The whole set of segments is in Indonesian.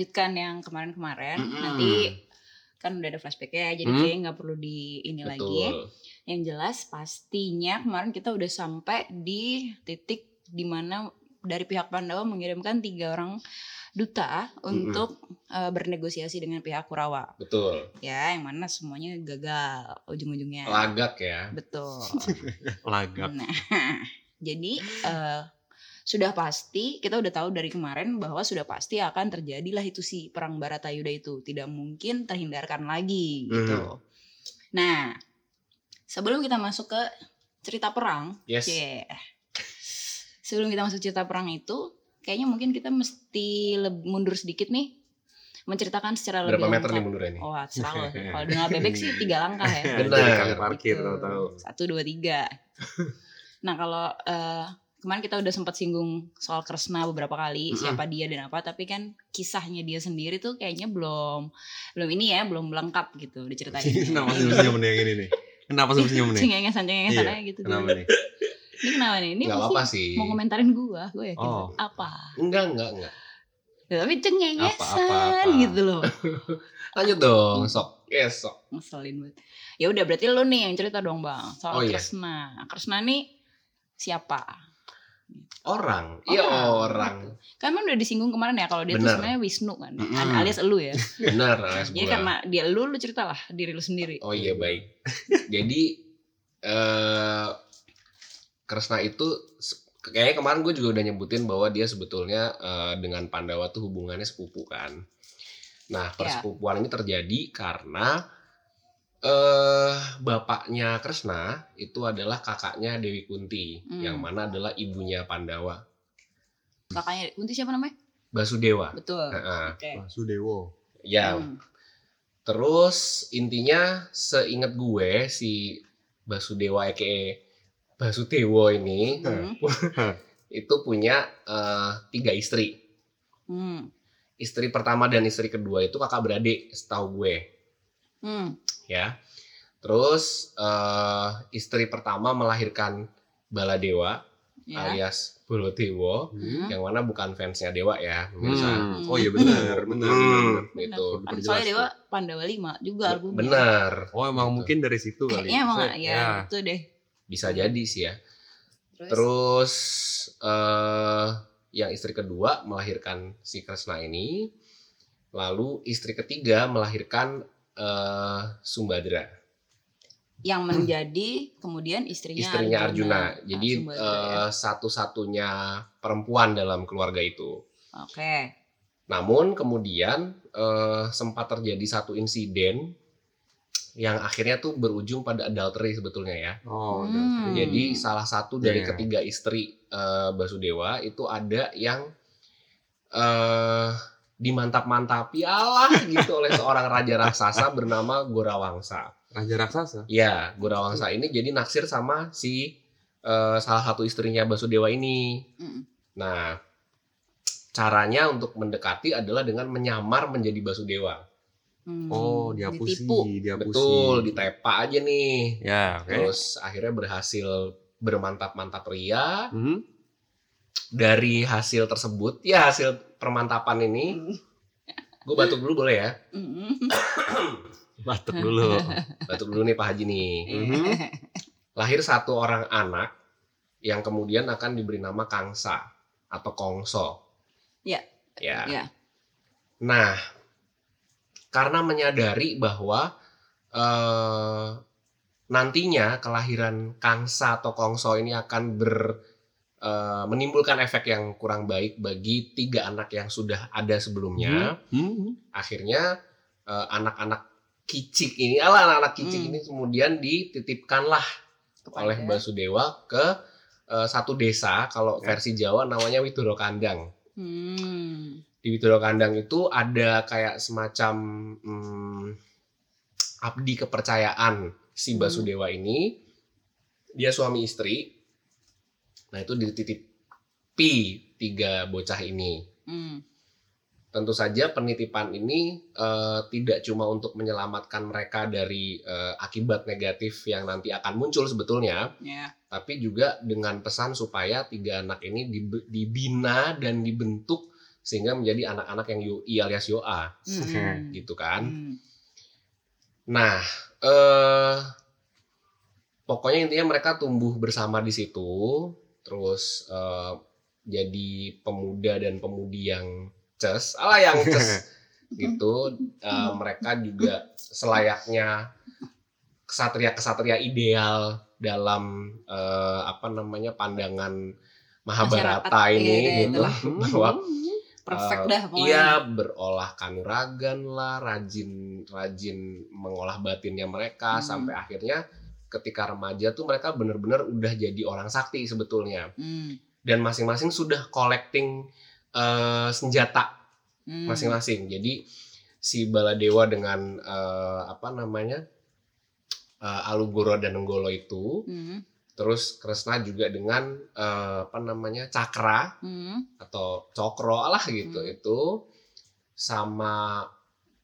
melanjutkan yang kemarin-kemarin. Mm-mm. Nanti kan udah ada flashback ya, jadi Hmm. kayaknya nggak perlu di ini lagi. Betul. Yang jelas pastinya kemarin kita udah sampai di titik di mana dari pihak Pandawa mengirimkan tiga orang duta untuk eh, bernegosiasi dengan pihak Kurawa. Betul. Ya, yang mana semuanya gagal ujung-ujungnya. Lagak ya. Betul. Lagak. Nah, jadi eh, sudah pasti kita udah tahu dari kemarin bahwa sudah pasti akan terjadilah itu si perang Baratayuda itu tidak mungkin terhindarkan lagi gitu. Nah, sebelum kita masuk ke cerita perang, Yes. cie. sebelum kita masuk cerita perang itu, kayaknya mungkin kita mesti mundur sedikit nih, menceritakan secara Berapa lebih meter nih mundurnya nih? Oh, terserah lo. Kalau dengan bebek sih tiga langkah ya. Benar. Kali parkir Gitu. tahu-tahu. Satu dua tiga. nah kalau eh, kemarin kita udah sempat singgung soal Kresna beberapa kali Mm-mm. siapa dia dan apa, tapi kan kisahnya dia sendiri tuh kayaknya belum belum ini ya belum lengkap gitu diceritain. Kenapa senyum-senyum nih yang ini nih? Kenapa senyum-senyum nih? Cengengesan cengengesan Iya, gitu. Kenapa nih? Ini kenapa nih? Ini Gak pasti apa-apa sih. mau komentarin gua, gue yakin. Oh. Apa? Enggak, enggak, enggak. Ya, tapi cengengesan gitu loh. Lanjut dong, sok. Yes, sok. Ngeselin banget. Ya udah berarti lu nih yang cerita dong bang soal Oh, iya. Kresna. Kresna nih siapa? Orang. Iya orang. Kan emang udah disinggung kemarin ya kalau dia tuh Bener. sebenarnya Wisnu kan, Mm-mm. alias elu ya. Benar, alias Jadi gua. karena dia elu, lu cerita lah diri lu sendiri. Oh iya baik. Jadi eh Kresna itu kayaknya kemarin gue juga udah nyebutin bahwa dia sebetulnya eh, dengan Pandawa tuh hubungannya sepupu kan. Nah persepupuan ini terjadi karena eh bapaknya Kresna itu adalah kakaknya Dewi Kunti Hmm. yang mana adalah ibunya Pandawa Kakaknya Kunti siapa namanya? Basudewa. Betul. Heeh. Oke. Sudewo. Ya Hmm. Terus intinya seingat gue si Basudewa aka Basudewo ini Hmm. itu punya eh, tiga istri. Hmm. Istri pertama dan istri kedua itu kakak beradik, setahu gue, Hmm. Ya. Terus eh, istri pertama melahirkan Baladewa Ya. alias Bolodewo, Hmm. yang mana bukan fansnya Dewa ya, pemirsa. Hmm. Oh iya benar, benar, benar. Hmm, itu. Benar. Soalnya Dewa Pandawa 5 juga albumnya. Bener, Oh emang Gitu. mungkin dari situ kali. Kayaknya emang Saya- ya, itu deh. bisa jadi sih ya. Terus, Terus eh yang istri kedua melahirkan si Kresna ini, lalu istri ketiga melahirkan eh Sumbadra, yang menjadi kemudian istrinya, istrinya Arjuna. Nah, Jadi ya. eh, satu-satunya perempuan dalam keluarga itu. Oke. Namun kemudian eh, sempat terjadi satu insiden yang akhirnya tuh berujung pada adultery sebetulnya ya. Oh, Hmm. Jadi salah satu dari Iya. ketiga istri eh, Basudewa itu ada yang eh dimantap-mantapi Allah gitu oleh seorang raja raksasa bernama Gorawangsa. Raja raksasa. Ya, Gorawangsa ini jadi naksir sama si eh, salah satu istrinya Basudewa ini. Mm. Nah, caranya untuk mendekati adalah dengan menyamar menjadi Basudewa. Hmm. Oh, dihapusi, Ditipu. dihapusi. Betul, ditepa aja nih. Ya, oke. Terus akhirnya berhasil bermantap-mantap ria. Hmm. Dari hasil tersebut ya hasil permantapan ini gue batuk dulu boleh ya Mm. Batuk dulu. batuk dulu nih Pak Haji nih Mhm. lahir satu orang anak yang kemudian akan diberi nama Kangsa atau Kongso Ya. ya Ya. nah karena menyadari bahwa eh, nantinya kelahiran Kangsa atau Kongso ini akan ber eh, menimbulkan efek yang kurang baik bagi tiga anak yang sudah ada sebelumnya. Hmm. Akhirnya eh, anak-anak kicik ini, ala anak-anak kicik Hmm. ini kemudian dititipkanlah Kepada- oleh Basudewa ke eh, satu desa. Kalau Ya. versi Jawa namanya Widoro Kandang. Hmm. Di Widoro Kandang itu ada kayak semacam hmm, abdi kepercayaan si Hmm. Basudewa ini. Dia suami istri. Nah itu dititipi tiga bocah ini. Hmm. tentu saja penitipan ini eh, tidak cuma untuk menyelamatkan mereka dari eh, akibat negatif yang nanti akan muncul sebetulnya, Ya. tapi juga dengan pesan supaya tiga anak ini dib- dibina dan dibentuk sehingga menjadi anak-anak yang yoi alias yoa Mm-mm. gitu kan. Mm. Nah, eh pokoknya intinya mereka tumbuh bersama di situ, terus eh, jadi pemuda dan pemudi yang ces, ala yang ces gitu. Eh, mereka juga selayaknya kesatria-kesatria ideal dalam eh, apa namanya pandangan Mahabharata Masyarakat, ini iya, gitu itulah. bahwa Perfect Eh, dah pokoknya. Iya, berolah kanuragan lah, rajin rajin mengolah batinnya mereka Hmm. sampai akhirnya ketika remaja tuh mereka bener-bener udah jadi orang sakti sebetulnya. Mm. Dan masing-masing sudah collecting eh, senjata Mm. masing-masing. Jadi si Baladewa dengan eh, apa namanya? eh, Alugoro dan Nenggolo itu, Mm. terus Kresna juga dengan eh, apa namanya? Cakra Mm. atau cokro lah gitu Hmm. itu sama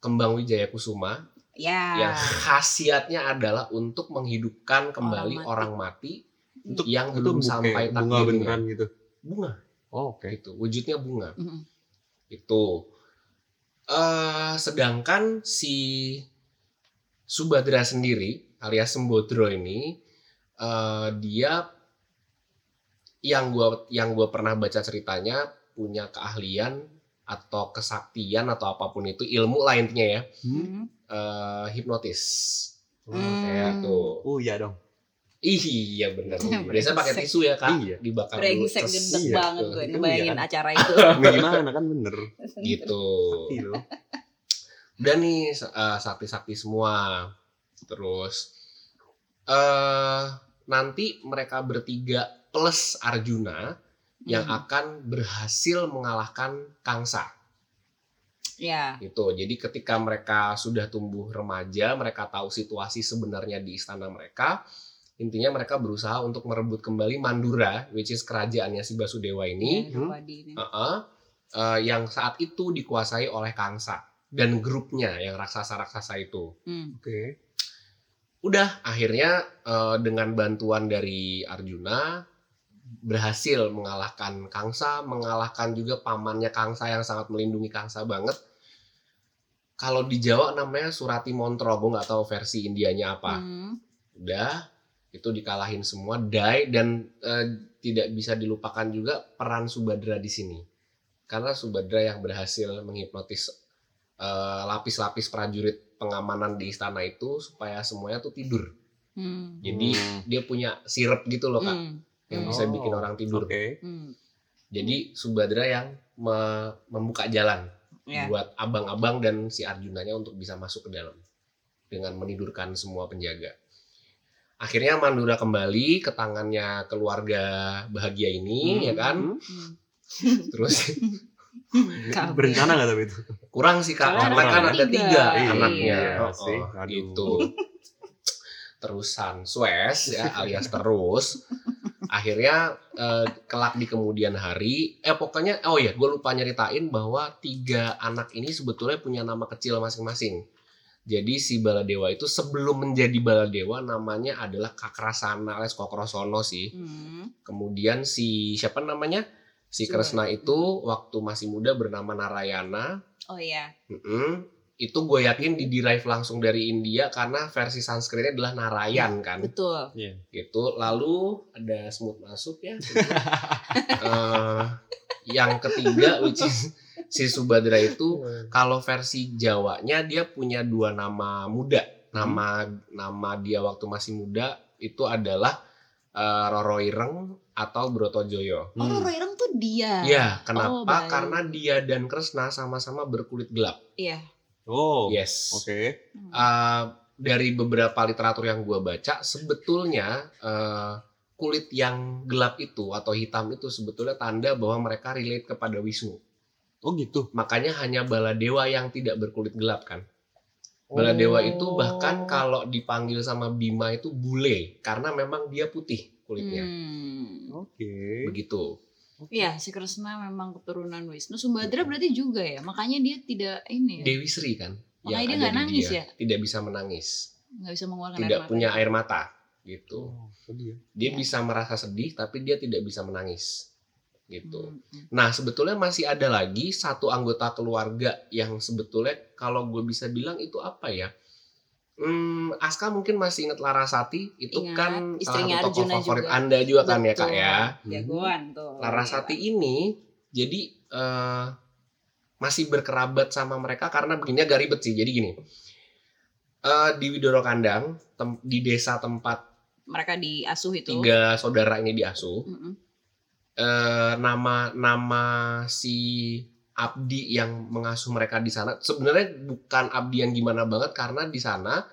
kembang wijaya kusuma Ya. yang khasiatnya adalah untuk menghidupkan kembali Orang orang mati, Untuk yang itu belum buke- sampai bunga beneran gitu. bunga Oh, oke. gitu wujudnya bunga Mm-mm. itu eh sedangkan si Subadra sendiri alias Sembodro ini eh dia yang gua yang gua pernah baca ceritanya punya keahlian atau kesaktian atau apa pun itu ilmu lah intinya ya Hmm. Mm. eh, hipnotis Hmm. kayak tuh Oh iya dong. Ih, iya bener biasa pakai tisu ya kak Iya. dibakar dulu Brengsek gendek Iya, banget tuh. gue Itu ngebayangin iya. acara itu. Gimana kan bener. gitu udah nih eh, sakti-sakti semua terus eh nanti mereka bertiga plus Arjuna yang Mm. akan berhasil mengalahkan Kangsa Ya. gitu jadi ketika mereka sudah tumbuh remaja mereka tahu situasi sebenarnya di istana mereka intinya mereka berusaha untuk merebut kembali Mandura which is kerajaannya si Basudewa ini Ya, Drupadi ini. Heeh. Eh, yang saat itu dikuasai oleh Kangsa dan grupnya yang raksasa-raksasa itu. Mm. Oke. Udah akhirnya eh, dengan bantuan dari Arjuna berhasil mengalahkan Kangsa, mengalahkan juga pamannya Kangsa yang sangat melindungi Kangsa banget. Kalau di Jawa namanya Surati Montro, gue nggak tahu versi Indianya apa. Mm. Udah itu dikalahin semua, die dan eh, tidak bisa dilupakan juga peran Subadra di sini. Karena Subadra yang berhasil menghipnotis eh, lapis-lapis prajurit pengamanan di istana itu supaya semuanya tuh tidur. Mm. Jadi Hmm. dia punya sirup gitu loh kak, Mm. Yang bisa Oh, bikin orang tidur. Oke. Mm. Jadi Subadra yang me- membuka jalan Ya. buat abang-abang dan si Arjunanya untuk bisa masuk ke dalam dengan menidurkan semua penjaga. Akhirnya Mandura kembali ke tangannya keluarga bahagia ini, Hmm. ya kan? Mm. Terus Kabeh. Berencana nggak tapi itu? kurang sih kak, karena kan ada tiga. tiga Iya, anaknya, iya Oh, sih. oh, Aduh. gitu. Terusan Suez ya alias terus. Akhirnya eh, kelak di kemudian hari, eh pokoknya, oh ya, gue lupa nyeritain bahwa tiga anak ini sebetulnya punya nama kecil masing-masing. Jadi si Baladewa itu sebelum menjadi Baladewa namanya adalah Kakrasana alias Kokrosono sih. Mm. Kemudian si siapa namanya? Si. Kresna itu waktu masih muda bernama Narayana. Oh iya. Mm-mm. Itu gue yakin diderive langsung dari India karena versi Sanskritnya adalah Narayan kan. Betul. Gitu. Lalu ada smooth masuk ya. Eh, yang ketiga which is si Subadra itu kalau versi Jawanya dia punya dua nama muda. Nama nama dia waktu masih muda itu adalah eh, Roro Ireng atau Brotojoyo. Oh, Hmm. Roro Ireng tuh dia. Iya, kenapa? Oh, baik. Karena dia dan Kresna sama-sama berkulit gelap. Iya. Oh. Yes. Oke. Mm. Uh, dari beberapa literatur yang gue baca, sebetulnya uh, kulit yang gelap itu atau hitam itu sebetulnya tanda bahwa mereka relate kepada Wisnu. Oh gitu. Makanya hanya Baladewa yang tidak berkulit gelap kan. Baladewa itu bahkan Oh. kalau dipanggil sama Bima itu bule karena memang dia putih kulitnya. Hmm. Oke. Begitu. Iya, si Kresna memang keturunan Wisnu. Sumbadra berarti juga ya. Makanya dia tidak ini ya. Dewi Sri kan Makanya dia ada nggak di nangis dia. ya? tidak bisa menangis nggak bisa mengeluarkan tidak air mata. punya air mata gitu Oh, sedih ya. dia Ya. bisa merasa sedih tapi dia tidak bisa menangis gitu Hmm, hmm. Nah, sebetulnya masih ada lagi satu anggota keluarga yang sebetulnya kalau gue bisa bilang itu apa ya? Hmm, Aska mungkin masih ingat Larasati itu Ingat, kan istrinya salah satu tokoh favorit juga. Anda juga kan ya kak Betul. ya. Jagoan tuh. Larasati ini jadi eh, masih berkerabat sama mereka karena begini agak ribet sih. Jadi gini, eh, di Widoro Kandang tem- di desa tempat Mereka diasuh itu. tiga saudara ini diasuh, Mm-mm. eh, nama nama si Abdi yang mengasuh mereka di sana sebenarnya bukan Abdi yang gimana banget karena di sana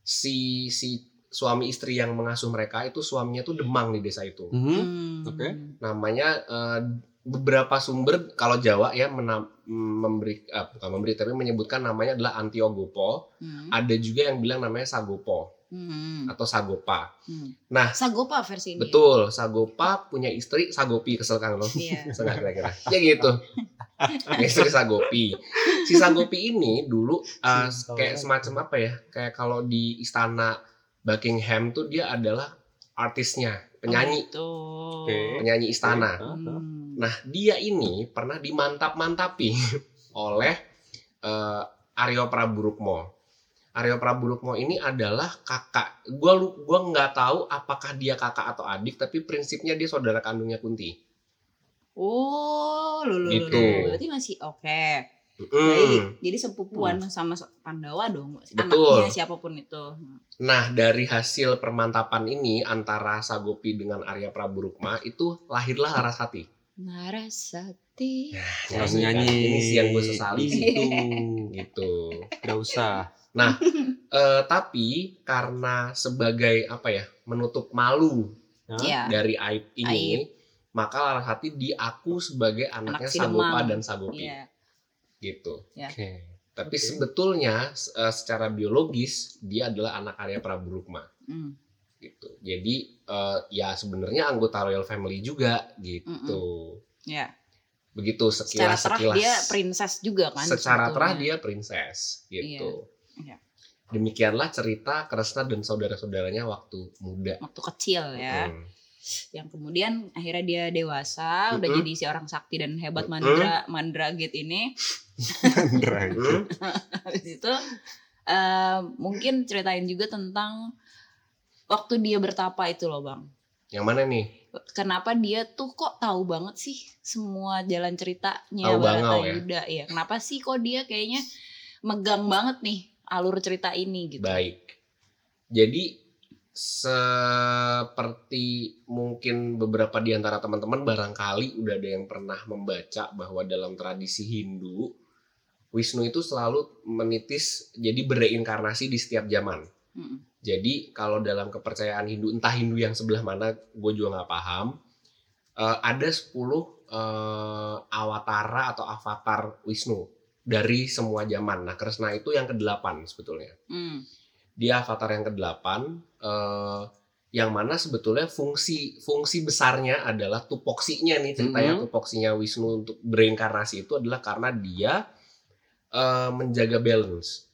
si si suami istri yang mengasuh mereka itu suaminya tuh Demang di desa itu. Mhm. Hmm. Oke. Namanya eh, beberapa sumber kalau Jawa ya menam- memberi eh, bukan memberi tapi menyebutkan namanya adalah Antiogopo. Hmm. Ada juga yang bilang namanya Sagopo Hmm. atau Sagopa. Hmm. Nah, Sagopa versi ini. Betul, Sagopa punya istri Sagopi kesel kan lo. Iya. Kira-kira. Ya gitu. Istri Sagopi. Si Sagopi ini dulu uh, kayak semacam apa ya? Kayak kalau di istana Buckingham tuh dia adalah artisnya, penyanyi, Oh, Oke. gitu. penyanyi istana. Hmm. Nah, dia ini pernah dimantap-mantapi oleh uh, Aryo Praburukmo. Aryo Praburukmo ini adalah kakak. Gua gua nggak tahu apakah dia kakak atau adik, tapi prinsipnya dia saudara kandungnya Kunti. Oh, lu, lu, lu, Gitu. lu. Berarti masih oke. Mm. Baik. Jadi sepupuan sama Pandawa dong. Betul. Anaknya siapa pun itu. Nah, dari hasil permantapan ini antara Sagopi dengan Arya Praburukma itu lahirlah Larasati. Narasati. Nggak usah nyanyi. Ini sih yang gue sesali. Itu. gitu. Gak usah. Eh, tapi karena sebagai apa ya menutup malu? Iya. dari aib ini, Aib. Maka Larasati diaku sebagai anaknya Anak Sagopa dan Sagopi. Iya. Gitu. Oke. Tapi Oke. sebetulnya eh, secara biologis dia adalah anak Arya Praburukma. Hmm. gitu. Jadi eh, ya sebenarnya anggota royal family juga gitu. Ya. Begitu Secara sekilas terah sekilas. dia princess juga kan. secara terah sebetulnya. dia princess gitu. Iya. Demikianlah cerita Kresna dan saudara-saudaranya waktu muda. waktu kecil ya. Hmm. Yang kemudian akhirnya dia dewasa, udah Mm-mm. jadi si orang sakti dan hebat mandra mandragit ini. Hmm. Habis itu eh, mungkin ceritain juga tentang waktu dia bertapa itu loh, Bang. Yang mana nih? Kenapa dia tuh kok tahu banget sih semua jalan ceritanya Tahu bangau ya? Baratayuda ya? Kenapa sih kok dia kayaknya megang banget nih alur cerita ini gitu? Baik. Jadi seperti mungkin beberapa di antara teman-teman barangkali udah ada yang pernah membaca bahwa dalam tradisi Hindu Wisnu itu selalu menitis jadi bereinkarnasi di setiap zaman. Mm-mm. Jadi kalau dalam kepercayaan Hindu, entah Hindu yang sebelah mana, gue juga nggak paham. eh, ada 10 eh, awatara atau avatar Wisnu dari semua zaman. Nah, Kresna itu yang ke-8 sebetulnya. Mm. Dia avatar yang ke-8 eh, yang mana sebetulnya fungsi fungsi besarnya adalah tupoksinya nih ceritanya Mhm. tupoksinya Wisnu untuk bereinkarnasi itu adalah karena dia eh, menjaga balance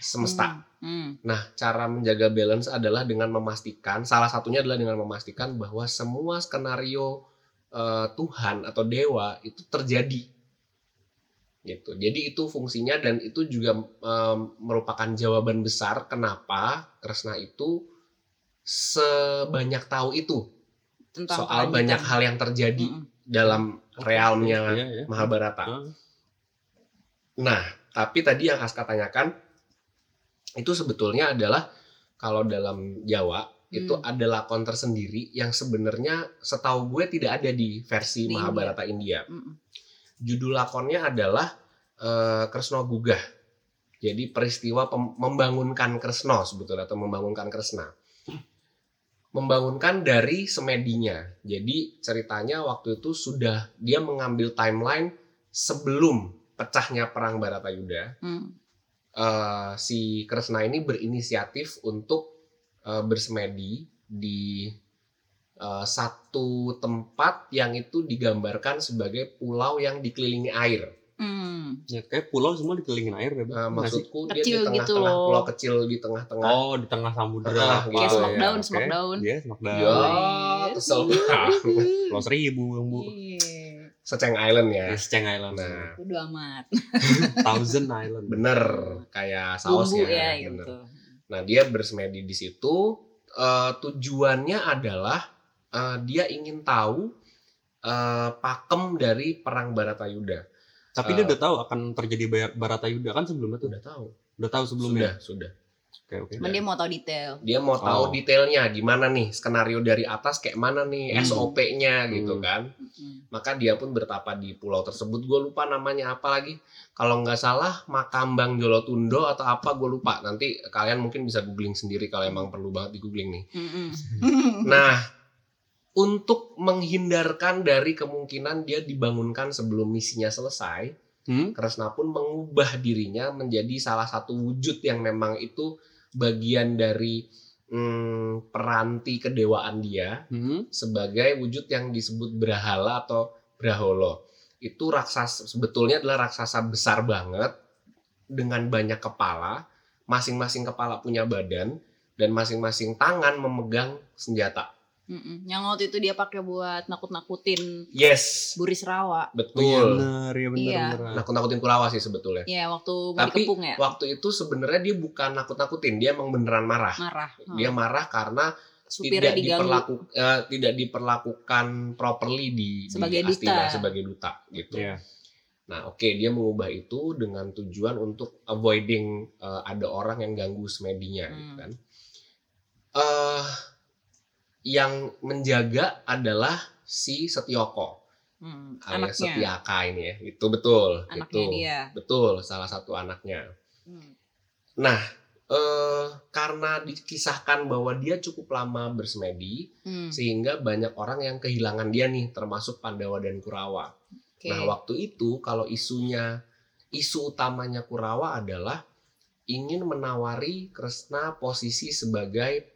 semesta. Mm. Nah, cara menjaga balance adalah dengan memastikan, salah satunya adalah dengan memastikan bahwa semua skenario eh, Tuhan atau dewa itu terjadi. Gitu. Jadi itu fungsinya dan itu juga em, merupakan jawaban besar kenapa Kresna itu sebanyak tahu itu Tentang soal kelanjutan. banyak hal yang terjadi Mm-mm. dalam realmnya Iya, iya. Mahabharata. Ah. Nah, tapi tadi yang Aska tanyakan itu sebetulnya adalah kalau dalam Jawa itu Hmm. ada lakon tersendiri yang sebenarnya setahu gue tidak ada di versi Di Mahabharata India. Mm-mm. Judul lakonnya adalah eh, Kresna Gugah. Jadi peristiwa membangunkan Kresna sebetulnya atau membangunkan Kresna. Membangunkan dari semedinya. Jadi ceritanya waktu itu sudah dia mengambil timeline sebelum pecahnya perang Baratayuda Mm. eh, si Kresna ini berinisiatif untuk eh, bersemedi di eh, satu tempat yang itu digambarkan sebagai pulau yang dikelilingi air. Hmm. Ya kayak pulau semua dikelilingin air ya. Nah, Nggak sih? maksudku dia di Kecil gitu tengah-tengah loh. pulau kecil di tengah-tengah. Oh, di tengah samudera. Tengah, Wow, kayak ya, Smackdown, oke. Smackdown. Iya, Smackdown. Ya, Iya. kesel banget. Pulau seribu, Bu. Iya. Seceng Island ya. Yes, Ceng Island. Nah, Udah amat. Thousand Island. bener kayak saus Bumbu ya. ya, bener. gitu. Nah, dia bersemedi di situ. eh, tujuannya adalah eh, dia ingin tahu eh, pakem dari perang Baratayuda. Tapi Eh, dia udah tahu akan terjadi Bar- Baratayuda kan sebelumnya tuh. Sudah tahu. Udah tahu sebelumnya. Sudah, sudah. Oke, oke. Cuman dia mau tahu detail. Dia mau tahu Oh. detailnya gimana nih, skenario dari atas kayak mana nih, Hmm. SOP-nya gitu Hmm. kan. Mm. Maka dia pun bertapa di pulau tersebut. Gue lupa namanya apa lagi. Kalau nggak salah makam Bang Jolotundo atau apa gue lupa. Nanti kalian mungkin bisa googling sendiri kalau emang perlu banget di googling nih. Mm-mm. Nah, untuk menghindarkan dari kemungkinan dia dibangunkan sebelum misinya selesai, Hmm? Kresna pun mengubah dirinya menjadi salah satu wujud yang memang itu bagian dari hmm, peranti kedewaan dia Hmm? sebagai wujud yang disebut Brahala atau Braholo. Itu raksasa sebetulnya adalah raksasa besar banget dengan banyak kepala, masing-masing kepala punya badan dan masing-masing tangan memegang senjata. Mm-mm. Yang waktu itu dia pakai buat nakut-nakutin Yes, Buris Rawa. Oh, iya betul. benar, iya benar, Iya. benar. Nakut-nakutin Kurawa sih sebetulnya. Ya waktu Tapi dikepung ya. waktu itu sebenarnya dia bukan nakut-nakutin, dia emang beneran marah. Marah. Dia Hmm. marah karena Supirnya tidak diganggu. diperlaku eh, tidak diperlakukan properly di Sebagai di Astina duta. sebagai duta gitu. Iya. Nah, oke dia mengubah itu dengan tujuan untuk avoiding eh, ada orang yang ganggu semedinya gitu Hmm. kan. Eh yang menjaga adalah si Setioko Hmm, alias Anaknya. Setiaka ini ya. Itu betul. Anaknya itu. dia. Betul, salah satu anaknya. Hmm. Nah, eh, karena dikisahkan bahwa dia cukup lama bersemedi, Hmm, sehingga banyak orang yang kehilangan dia nih, termasuk Pandawa dan Kurawa. oke. Nah, waktu itu kalau isunya, isu utamanya Kurawa adalah ingin menawari Kresna posisi sebagai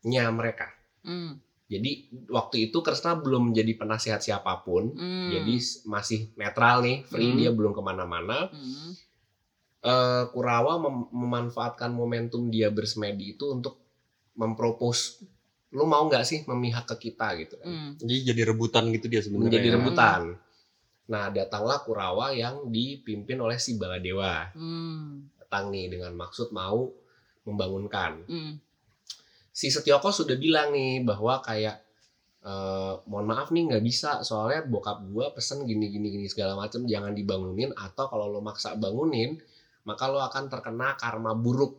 penasehatnya mereka. Hmm, Jadi waktu itu Kresna belum menjadi penasehat siapa pun, hmm, jadi masih netral nih, free Hmm. dia belum ke mana-mana. hmm, eh, Kurawa mem- memanfaatkan momentum dia bersemedi itu untuk mempropos lu mau nggak sih memihak ke kita gitu kan hmm. Jadi jadi rebutan gitu dia sebenarnya. menjadi ya. rebutan nah datanglah Kurawa yang dipimpin oleh si Baladewa Hmm, datang nih dengan maksud mau membangunkan hmm, si Setioko sudah bilang nih bahwa kayak eh, mohon maaf nih nggak bisa. Soalnya bokap gua pesen gini gini gini segala macem jangan dibangunin. Atau kalau lo maksa bangunin maka lo akan terkena karma buruk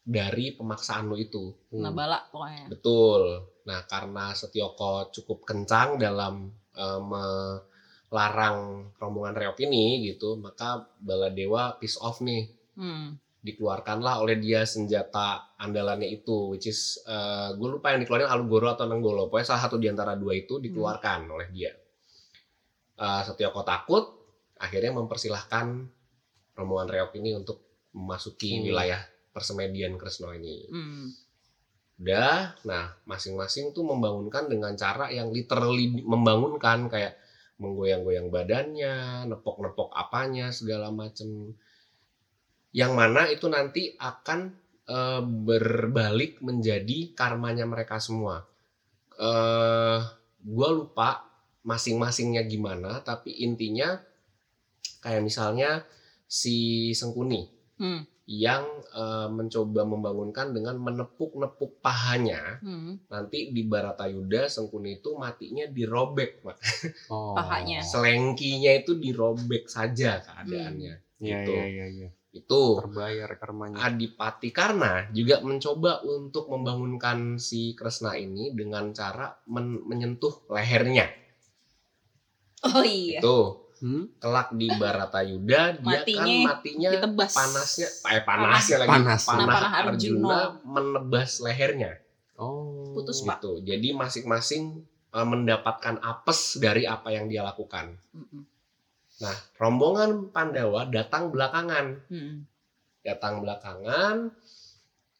dari pemaksaan lo itu. Hmm. Nah bala pokoknya. betul. Nah karena Setioko cukup kencang dalam eh, melarang rombongan reok ini gitu maka Baladewa piece off nih. Hmm, dikeluarkanlah oleh dia senjata andalannya itu which is gue lupa yang dikeluarin Alugoro atau Nenggolo pokoknya salah satu di antara dua itu dikeluarkan oleh dia. Eh, Setioko takut akhirnya mempersilahkan rombongan reok ini untuk memasuki Hmm. wilayah persemedian Kresno ini. Hmm, udah nah masing-masing tuh membangunkan dengan cara yang literally membangunkan kayak menggoyang-goyang badannya nepok-nepok apanya segala macem yang mana itu nanti akan eh, berbalik menjadi karmanya mereka semua eh gue lupa masing-masingnya gimana tapi intinya kayak misalnya si Sengkuni hmm, yang eh, mencoba membangunkan dengan menepuk-nepuk pahanya hmm. nanti di Baratayuda Sengkuni itu matinya dirobek Mak. Oh. Pahanya. selengkinya itu dirobek saja keadaannya Iya, Gitu. iya, iya, iya. Itu Terbayar karmanya. Adipati Karna juga mencoba untuk membangunkan si Kresna ini dengan cara men- menyentuh lehernya Oh iya. itu Hmm? kelak di Baratayuda dia kan Matinya matinya Ditebas. panasnya eh panasnya lagi Panas. panah Panah Arjuna Arjuna. menebas lehernya Oh. Putus, Pak. gitu jadi masing-masing eh, mendapatkan apes dari apa yang dia lakukan Hmm, nah rombongan Pandawa datang belakangan. Hmm, datang belakangan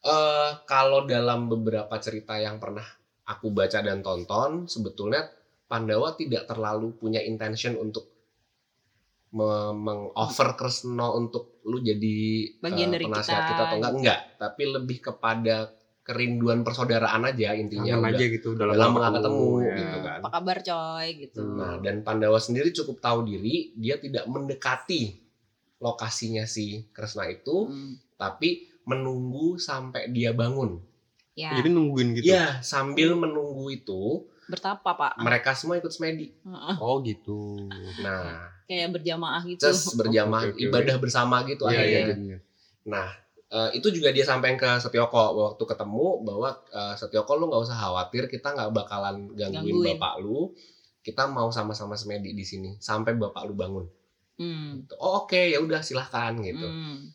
eh kalau dalam beberapa cerita yang pernah aku baca dan tonton sebetulnya Pandawa tidak terlalu punya intention untuk me- meng-offer Kresna untuk lu jadi Bagian dari penasihat kita. kita atau enggak. Enggak tapi lebih kepada kerinduan persaudaraan aja intinya Kangen udah aja gitu dalam, dalam hal nggak ketemu ya. gitu kan Apa kabar coy gitu. Hmm. Nah, dan Pandawa sendiri cukup tahu diri, dia tidak mendekati lokasinya si Kresna itu, Hmm. tapi menunggu sampai dia bangun. Ya, Jadi nungguin gitu. Ya, sambil menunggu itu, bertapa Pak. mereka semua ikut semedi. Heeh. Oh gitu. Nah, Kayak berjamaah gitu. just berjamaah Oke, oke, oke. ibadah bersama gitu Iya, iya, akhirnya. jadinya. Nah, eh, itu juga dia sampaikan ke Setioko waktu ketemu bahwa eh, Setioko lu nggak usah khawatir, kita nggak bakalan gangguin, Gangguin. bapak lu. Kita mau sama-sama semedi di sini sampai bapak lu bangun. Hmm. Gitu. Oh oke, ya udah silahkan gitu. Hmm.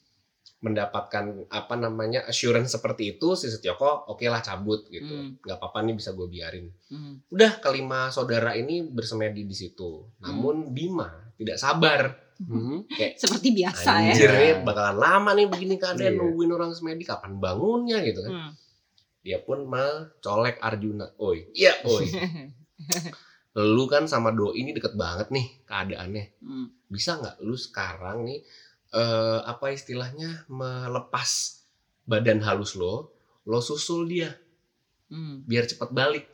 mendapatkan apa namanya assurance seperti itu si Setioko oke lah cabut gitu Hmm. nggak apa-apa nih bisa gue biarin Hmm. udah kelima saudara ini bersemedi di situ namun Bima tidak sabar Hmm. Seperti biasa anjir ya. nih bakalan lama nih begini keadaan Iya. nungguin orang semedi kapan bangunnya gitu kan Hmm. dia pun mencolek Arjuna oi iya oi lu kan sama doi ini deket banget nih keadaannya Hmm. bisa nggak lu sekarang nih eh, apa istilahnya melepas badan halus lo lo susul dia Hmm. biar cepet balik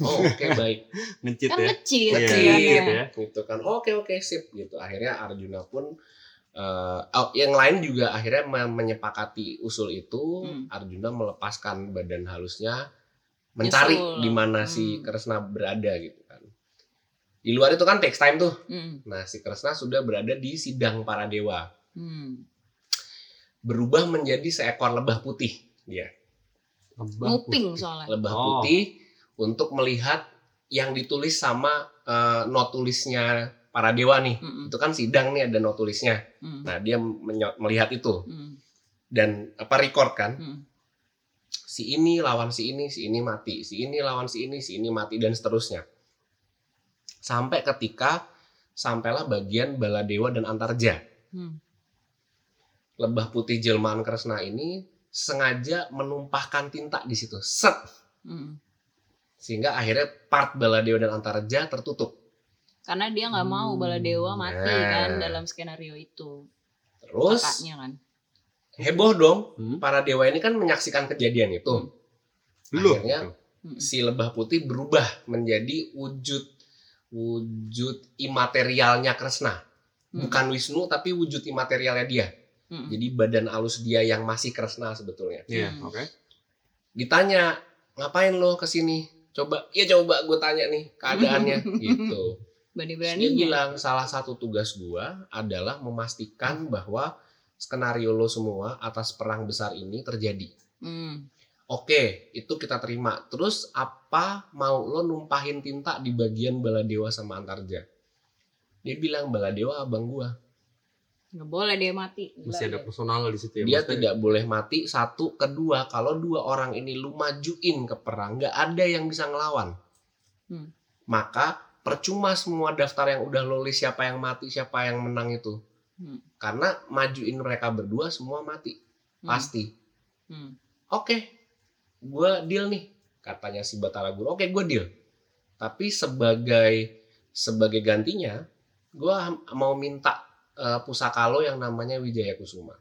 oh oke baik Ngecit Kan ya. kecil Iya, ngecit ya. gitu kan oke oke sip gitu akhirnya Arjuna pun eh, oh, yang lain juga akhirnya me- menyepakati usul itu Hmm. Arjuna melepaskan badan halusnya mencari di mana si Hmm. Kresna berada gitu kan di luar itu kan text time tuh Hmm. nah si Kresna sudah berada di sidang para dewa Hmm. berubah menjadi seekor lebah putih dia Lebah Nguping putih. soalnya. lebah Oh. putih untuk melihat yang ditulis sama eh, not tulisnya para dewa nih Hmm. itu kan sidang nih ada not tulisnya Hmm. nah dia melihat itu Hmm. dan apa record kan Hmm. si ini lawan si ini si ini mati si ini lawan si ini si ini mati dan seterusnya sampai ketika sampailah bagian baladewa dan antarja Hmm. lebah putih jelmaan Kresna ini sengaja menumpahkan tinta di situ set Hmm. Sehingga akhirnya part Baladewa dan Antarja tertutup. Karena dia nggak mau Baladewa mati Nah. kan dalam skenario itu. Terus Kakaknya kan. heboh dong, Hmm. para dewa ini kan menyaksikan kejadian itu. Hmm. Loh. Akhirnya Hmm. si lebah putih berubah menjadi wujud wujud imaterialnya Kresna. Hmm. Bukan Wisnu tapi wujud imaterialnya dia. Hmm. Jadi badan alus dia yang masih Kresna sebetulnya. Iya, Hmm. oke. Ditanya, ngapain lo ke sini? Coba, ya coba gue tanya nih keadaannya gitu. Dia Berani-beraninya. bilang salah satu tugas gua adalah memastikan bahwa skenario lo semua atas perang besar ini terjadi. Hmm. Oke, itu kita terima. Terus apa mau lo numpahin tinta di bagian Baladewa sama Antarja? Dia bilang Baladewa abang gua. Nggak boleh dia mati. Masih ada personal di situ ya. Dia Maksudnya- tidak boleh mati. Satu, kedua, kalau dua orang ini lu majuin ke perang, nggak ada yang bisa ngelawan. Hmm. Maka percuma semua daftar yang udah lo list siapa yang mati, siapa yang menang itu. Hmm. Karena majuin mereka berdua semua mati, Hmm. pasti. Hmm. Oke, gue deal nih, katanya si Batara Guru. Oke, gue deal. Tapi sebagai sebagai gantinya, gue mau minta eh, pusaka lo yang namanya Wijaya Kusuma.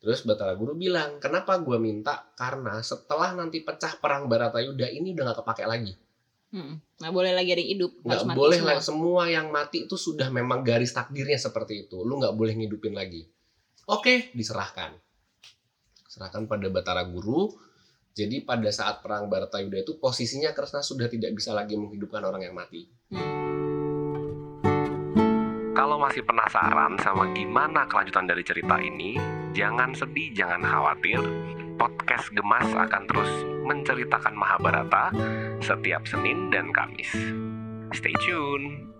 Terus Batara Guru bilang, kenapa gue minta? Karena setelah nanti pecah perang Baratayuda ini udah gak kepake lagi. Hmm. Nggak boleh lagi ada yang hidup. Mati boleh semua. lah, semua yang mati itu sudah memang garis takdirnya seperti itu. Lu nggak boleh ngidupin lagi. Oke, diserahkan. Serahkan pada Batara Guru. Jadi pada saat perang Baratayuda itu posisinya Kresna sudah tidak bisa lagi menghidupkan orang yang mati. Kalau masih penasaran sama gimana kelanjutan dari cerita ini, jangan sedih, jangan khawatir. Podcast Gemas akan terus menceritakan Mahabharata setiap Senin dan Kamis. Stay tune.